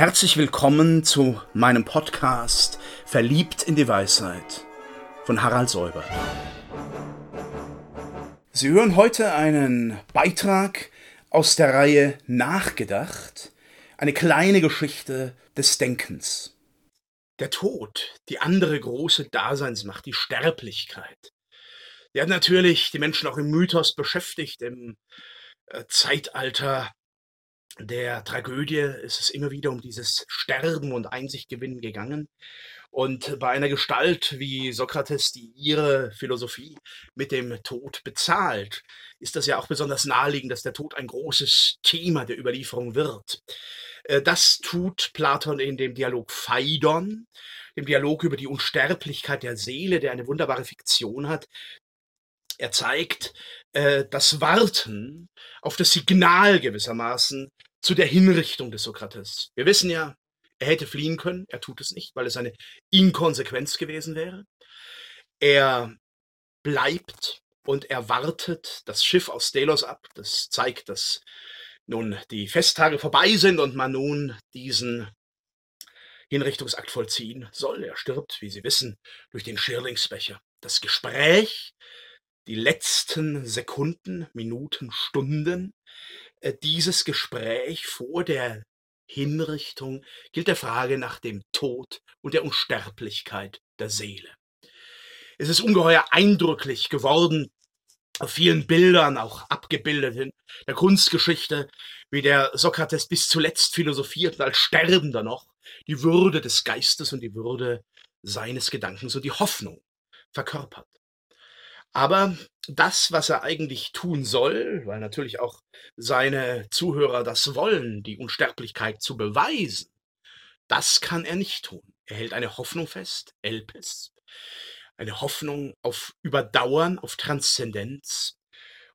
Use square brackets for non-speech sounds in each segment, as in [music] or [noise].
Herzlich willkommen zu meinem Podcast Verliebt in die Weisheit von Harald Säuber. Sie hören heute einen Beitrag aus der Reihe Nachgedacht, eine kleine Geschichte des Denkens. Der Tod, die andere große Daseinsmacht, die Sterblichkeit. Die hat natürlich die Menschen auch im Mythos beschäftigt, im äh, Zeitalter der Tragödie ist es immer wieder um dieses Sterben und Einsichtgewinnen gegangen. Und bei einer Gestalt wie Sokrates, die ihre Philosophie mit dem Tod bezahlt, ist das ja auch besonders naheliegend, dass der Tod ein großes Thema der Überlieferung wird. Äh, das tut Platon in dem Dialog Phaidon, dem Dialog über die Unsterblichkeit der Seele, der eine wunderbare Fiktion hat. Er zeigt äh, das Warten auf das Signal gewissermaßen zu der Hinrichtung des Sokrates. Wir wissen ja, er hätte fliehen können, er tut es nicht, weil es eine Inkonsequenz gewesen wäre. Er bleibt und er wartet das Schiff aus Delos ab. Das zeigt, dass nun die Festtage vorbei sind und man nun diesen Hinrichtungsakt vollziehen soll. Er stirbt, wie Sie wissen, durch den Schirlingsbecher. Das Gespräch, die letzten Sekunden, Minuten, Stunden dieses Gespräch vor der Hinrichtung gilt der Frage nach dem Tod und der Unsterblichkeit der Seele. Es ist ungeheuer eindrücklich geworden, auf vielen Bildern auch abgebildet in der Kunstgeschichte, wie der Sokrates bis zuletzt philosophiert und als Sterbender noch die Würde des Geistes und die Würde seines Gedankens und die Hoffnung verkörpert. Aber das, was er eigentlich tun soll, weil natürlich auch seine Zuhörer das wollen, die Unsterblichkeit zu beweisen, das kann er nicht tun. Er hält eine Hoffnung fest, Elpis, eine Hoffnung auf Überdauern, auf Transzendenz.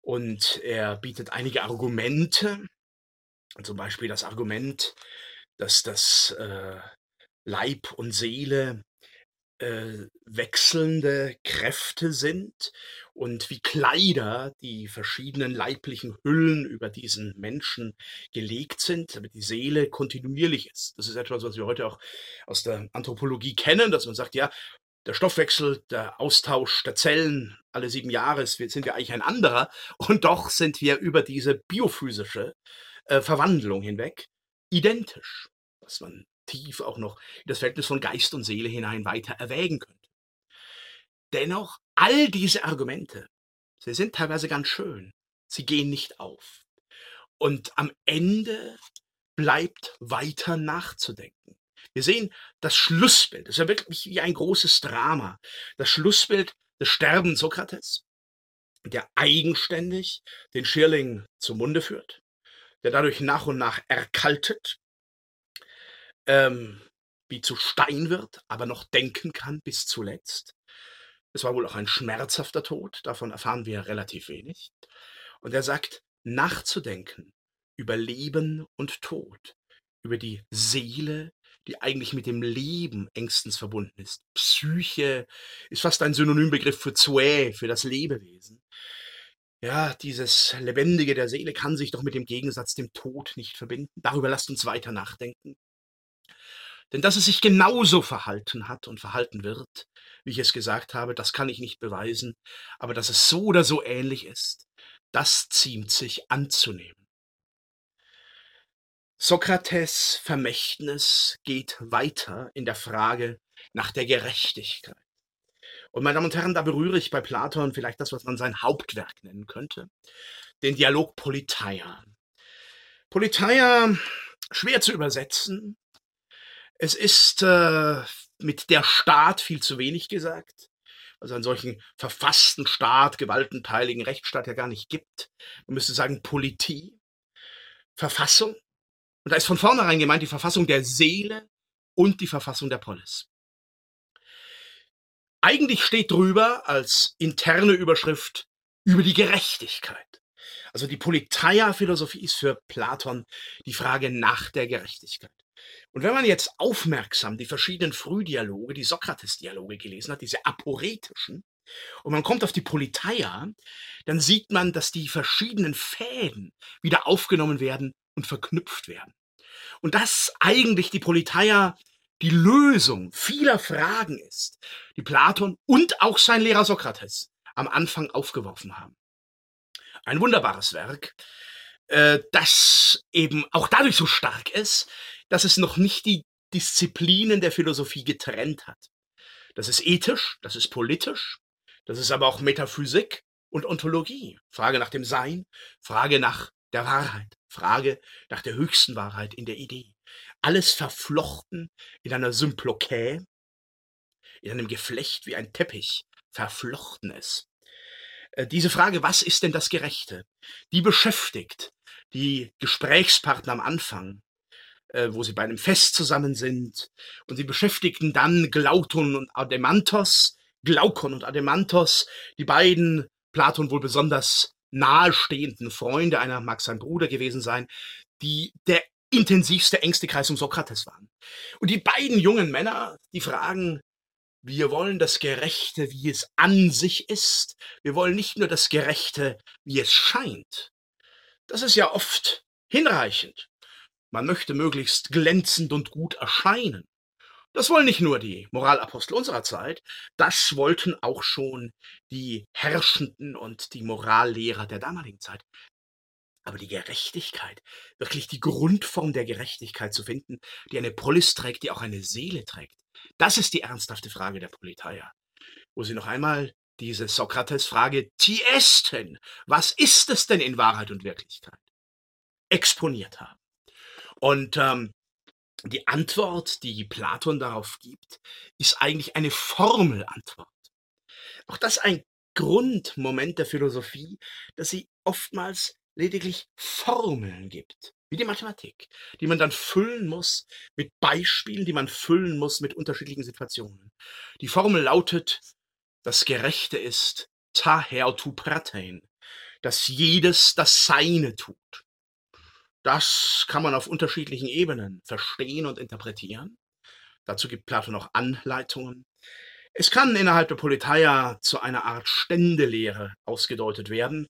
Und er bietet einige Argumente, zum Beispiel das Argument, dass das äh, Leib und Seele wechselnde Kräfte sind und wie Kleider die verschiedenen leiblichen Hüllen über diesen Menschen gelegt sind, damit die Seele kontinuierlich ist. Das ist etwas, was wir heute auch aus der Anthropologie kennen, dass man sagt, ja, der Stoffwechsel, der Austausch der Zellen alle sieben Jahre sind wir eigentlich ein anderer [laughs] und doch sind wir über diese biophysische äh, Verwandlung hinweg identisch, was man tief auch noch in das Verhältnis von Geist und Seele hinein weiter erwägen könnte. Dennoch, all diese Argumente, sie sind teilweise ganz schön, sie gehen nicht auf. Und am Ende bleibt weiter nachzudenken. Wir sehen das Schlussbild, das ist ja wirklich wie ein großes Drama. Das Schlussbild des Sterbens Sokrates, der eigenständig den Schirling zum Munde führt, der dadurch nach und nach erkaltet, ähm, wie zu Stein wird, aber noch denken kann bis zuletzt. Es war wohl auch ein schmerzhafter Tod, davon erfahren wir relativ wenig. Und er sagt, nachzudenken über Leben und Tod, über die Seele, die eigentlich mit dem Leben engstens verbunden ist. Psyche ist fast ein Synonymbegriff für Zoe, für das Lebewesen. Ja, dieses Lebendige der Seele kann sich doch mit dem Gegensatz dem Tod nicht verbinden. Darüber lasst uns weiter nachdenken. Denn dass es sich genauso verhalten hat und verhalten wird, wie ich es gesagt habe, das kann ich nicht beweisen, aber dass es so oder so ähnlich ist, das ziemt sich anzunehmen. Sokrates Vermächtnis geht weiter in der Frage nach der Gerechtigkeit. Und meine Damen und Herren, da berühre ich bei Platon vielleicht das, was man sein Hauptwerk nennen könnte, den Dialog Politeia. Politeia, schwer zu übersetzen, es ist äh, mit der Staat viel zu wenig gesagt. Also einen solchen verfassten Staat, gewaltenteiligen Rechtsstaat ja gar nicht gibt. Man müsste sagen Politie, Verfassung. Und da ist von vornherein gemeint die Verfassung der Seele und die Verfassung der Polis. Eigentlich steht drüber als interne Überschrift über die Gerechtigkeit. Also die Politeia-Philosophie ist für Platon die Frage nach der Gerechtigkeit. Und wenn man jetzt aufmerksam die verschiedenen Frühdialoge, die Sokrates-Dialoge gelesen hat, diese aporetischen, und man kommt auf die Politeia, dann sieht man, dass die verschiedenen Fäden wieder aufgenommen werden und verknüpft werden. Und dass eigentlich die Politeia die Lösung vieler Fragen ist, die Platon und auch sein Lehrer Sokrates am Anfang aufgeworfen haben. Ein wunderbares Werk, äh, das eben auch dadurch so stark ist, dass es noch nicht die Disziplinen der Philosophie getrennt hat. Das ist ethisch, das ist politisch, das ist aber auch Metaphysik und Ontologie. Frage nach dem Sein, Frage nach der Wahrheit, Frage nach der höchsten Wahrheit in der Idee. Alles verflochten in einer Symplokä, in einem Geflecht wie ein Teppich, verflochten ist. Äh, diese Frage, was ist denn das Gerechte, die beschäftigt die Gesprächspartner am Anfang, äh, wo sie bei einem Fest zusammen sind. Und sie beschäftigten dann Glauton und Ademantos, Glaukon und Ademantos, die beiden Platon wohl besonders nahestehenden Freunde, einer mag sein Bruder gewesen sein, die der intensivste, engste Kreis um Sokrates waren. Und die beiden jungen Männer, die fragen, wir wollen das Gerechte, wie es an sich ist. Wir wollen nicht nur das Gerechte, wie es scheint. Das ist ja oft hinreichend. Man möchte möglichst glänzend und gut erscheinen. Das wollen nicht nur die Moralapostel unserer Zeit, das wollten auch schon die Herrschenden und die Morallehrer der damaligen Zeit. Aber die Gerechtigkeit, wirklich die Grundform der Gerechtigkeit zu finden, die eine Polis trägt, die auch eine Seele trägt, das ist die ernsthafte Frage der Politeia, wo sie noch einmal diese Sokrates-Frage, Tiesten, was ist es denn in Wahrheit und Wirklichkeit, exponiert haben. Und ähm, die Antwort, die Platon darauf gibt, ist eigentlich eine Formelantwort. Auch das ein Grundmoment der Philosophie, dass sie oftmals lediglich Formeln gibt, wie die Mathematik, die man dann füllen muss mit Beispielen, die man füllen muss mit unterschiedlichen Situationen. Die Formel lautet, das Gerechte ist ta tu pratein, dass jedes das Seine tut. Das kann man auf unterschiedlichen Ebenen verstehen und interpretieren. Dazu gibt Plato noch Anleitungen. Es kann innerhalb der Politeia zu einer Art Ständelehre ausgedeutet werden.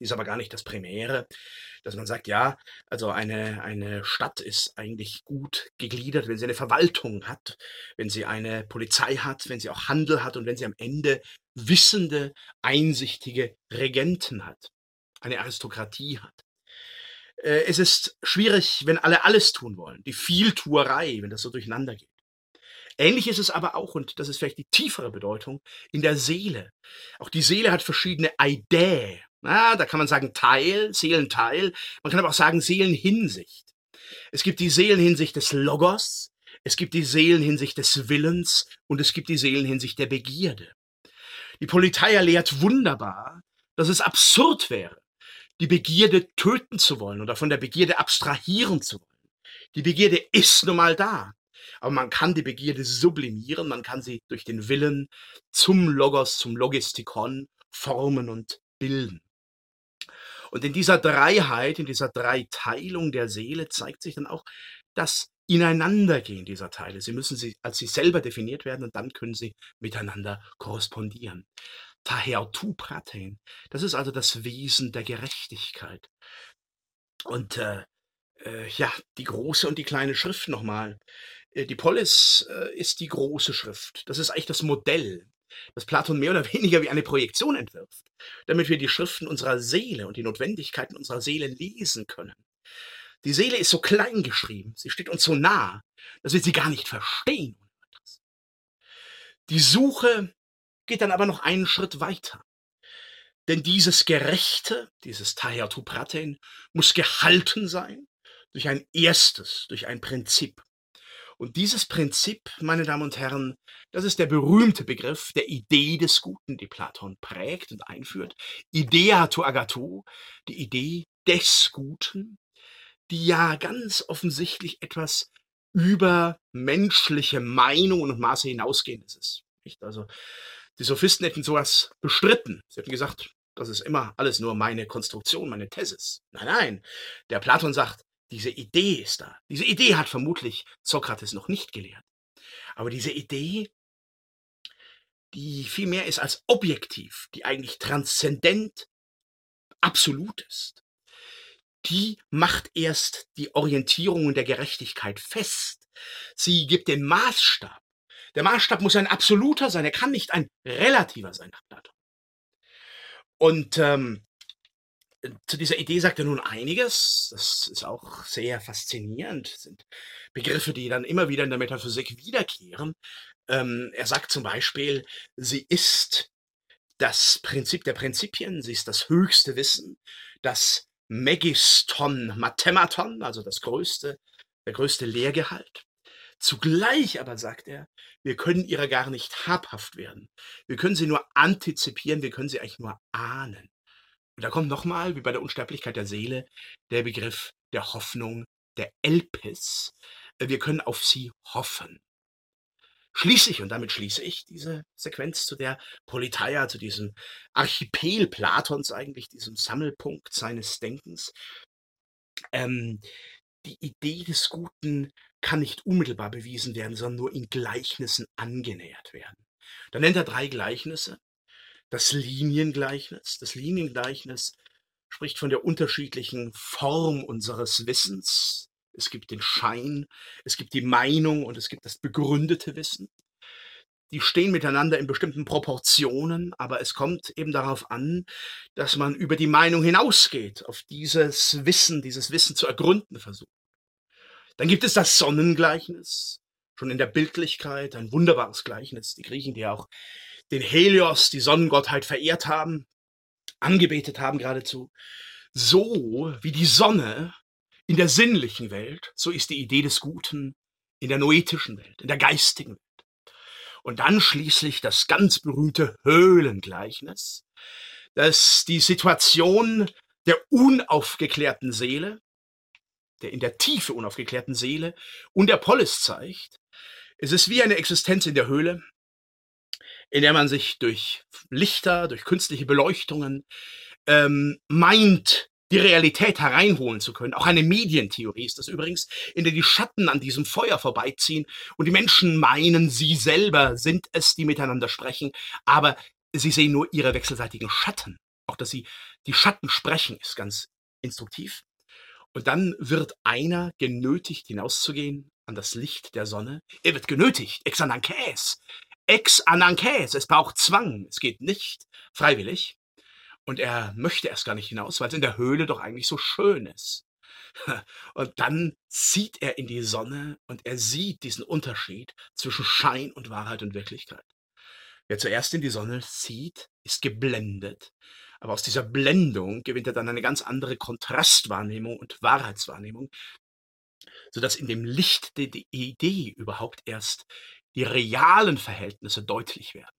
Ist aber gar nicht das Primäre, dass man sagt, ja, also eine, eine Stadt ist eigentlich gut gegliedert, wenn sie eine Verwaltung hat, wenn sie eine Polizei hat, wenn sie auch Handel hat und wenn sie am Ende wissende, einsichtige Regenten hat, eine Aristokratie hat. Äh, es ist schwierig, wenn alle alles tun wollen. Die Vieltuerei, wenn das so durcheinander geht. Ähnlich ist es aber auch, und das ist vielleicht die tiefere Bedeutung, in der Seele. Auch die Seele hat verschiedene Idee. Na, da kann man sagen Teil, Seelenteil. Man kann aber auch sagen Seelenhinsicht. Es gibt die Seelenhinsicht des Logos, es gibt die Seelenhinsicht des Willens und es gibt die Seelenhinsicht der Begierde. Die Politeia lehrt wunderbar, dass es absurd wäre, die Begierde töten zu wollen oder von der Begierde abstrahieren zu wollen. Die Begierde ist nun mal da. Aber man kann die Begierde sublimieren, man kann sie durch den Willen zum Logos, zum Logistikon formen und bilden. Und in dieser Dreiheit, in dieser Dreiteilung der Seele zeigt sich dann auch das Ineinandergehen dieser Teile. Sie müssen sie als sich selber definiert werden und dann können sie miteinander korrespondieren. Daher tu pratein. Das ist also das Wesen der Gerechtigkeit. Und äh, äh, ja, die große und die kleine Schrift nochmal. Äh, die Polis äh, ist die große Schrift. Das ist eigentlich das Modell, das Platon mehr oder [laughs] weniger wie eine Projektion entwirft, damit wir die Schriften unserer Seele und die Notwendigkeiten unserer Seele lesen können. Die Seele ist so klein geschrieben, sie steht uns so nah, dass wir sie gar nicht verstehen. Die Suche geht dann aber noch einen Schritt weiter. Denn dieses Gerechte, dieses Tahatu Praten, muss gehalten sein durch ein erstes, durch ein Prinzip. Und dieses Prinzip, meine Damen und Herren, das ist der berühmte Begriff der Idee des Guten, die Platon prägt und einführt. Idea to agato, die Idee des Guten, die ja ganz offensichtlich etwas über menschliche Meinungen und Maße hinausgehendes ist. Nicht? Also die Sophisten hätten sowas bestritten. Sie hätten gesagt, das ist immer alles nur meine Konstruktion, meine Thesis. Nein, nein. Der Platon sagt, diese Idee ist da. Diese Idee hat vermutlich Sokrates noch nicht gelehrt. Aber diese Idee, die viel mehr ist als objektiv, die eigentlich transzendent absolut ist, die macht erst die Orientierung der Gerechtigkeit fest. Sie gibt den Maßstab. Der Maßstab muss ein absoluter sein, er kann nicht ein relativer sein nach Platon. Und ähm, zu dieser Idee sagt er nun einiges. Das ist auch sehr faszinierend. Das sind Begriffe, die dann immer wieder in der Metaphysik wiederkehren. Ähm, er sagt zum Beispiel, sie ist das Prinzip der Prinzipien, sie ist das höchste Wissen, das Megiston Mathematon, also das größte, der größte Lehrgehalt. Zugleich aber sagt er, wir können ihrer gar nicht habhaft werden. Wir können sie nur antizipieren, wir können sie eigentlich nur ahnen. Und da kommt nochmal, wie bei der Unsterblichkeit der Seele, der Begriff der Hoffnung, der Elpis. Wir können auf sie hoffen. Schließe ich, und damit schließe ich diese Sequenz zu der Politeia, zu diesem Archipel Platons eigentlich, diesem Sammelpunkt seines Denkens. Ähm, die Idee des Guten kann nicht unmittelbar bewiesen werden, sondern nur in Gleichnissen angenähert werden. Da nennt er drei Gleichnisse das Liniengleichnis. Das Liniengleichnis spricht von der unterschiedlichen Form unseres Wissens. Es gibt den Schein, es gibt die Meinung und es gibt das begründete Wissen. Die stehen miteinander in bestimmten Proportionen, aber es kommt eben darauf an, dass man über die Meinung hinausgeht, auf dieses Wissen, dieses Wissen zu ergründen versucht. Dann gibt es das Sonnengleichnis, schon in der Bildlichkeit, ein wunderbares Gleichnis. Die Griechen, die auch den Helios, die Sonnengottheit, verehrt haben, angebetet haben geradezu. So wie die Sonne in der sinnlichen Welt, so ist die Idee des Guten in der noetischen Welt, in der geistigen Welt. Und dann schließlich das ganz berühmte Höhlengleichnis, das die Situation der unaufgeklärten Seele, der in der Tiefe unaufgeklärten Seele und der Polis zeigt. Es ist wie eine Existenz in der Höhle, in der man sich durch Lichter, durch künstliche Beleuchtungen ähm, meint, die Realität hereinholen zu können. Auch eine Medientheorie ist das übrigens, in der die Schatten an diesem Feuer vorbeiziehen und die Menschen meinen, sie selber sind es, die miteinander sprechen, aber sie sehen nur ihre wechselseitigen Schatten. Auch dass sie die Schatten sprechen, ist ganz instruktiv. Und dann wird einer genötigt, hinauszugehen an das Licht der Sonne. Er wird genötigt, exanankes, ex anankes, es braucht Zwang, es geht nicht freiwillig. Und er möchte erst gar nicht hinaus, weil es in der Höhle doch eigentlich so schön ist. [laughs] Und dann sieht er in die Sonne und er sieht diesen Unterschied zwischen Schein und Wahrheit und Wirklichkeit. Wer zuerst in die Sonne sieht, ist geblendet. Aber aus dieser Blendung gewinnt er dann eine ganz andere Kontrastwahrnehmung und Wahrheitswahrnehmung, sodass in dem Licht die Idee überhaupt erst die realen Verhältnisse deutlich werden.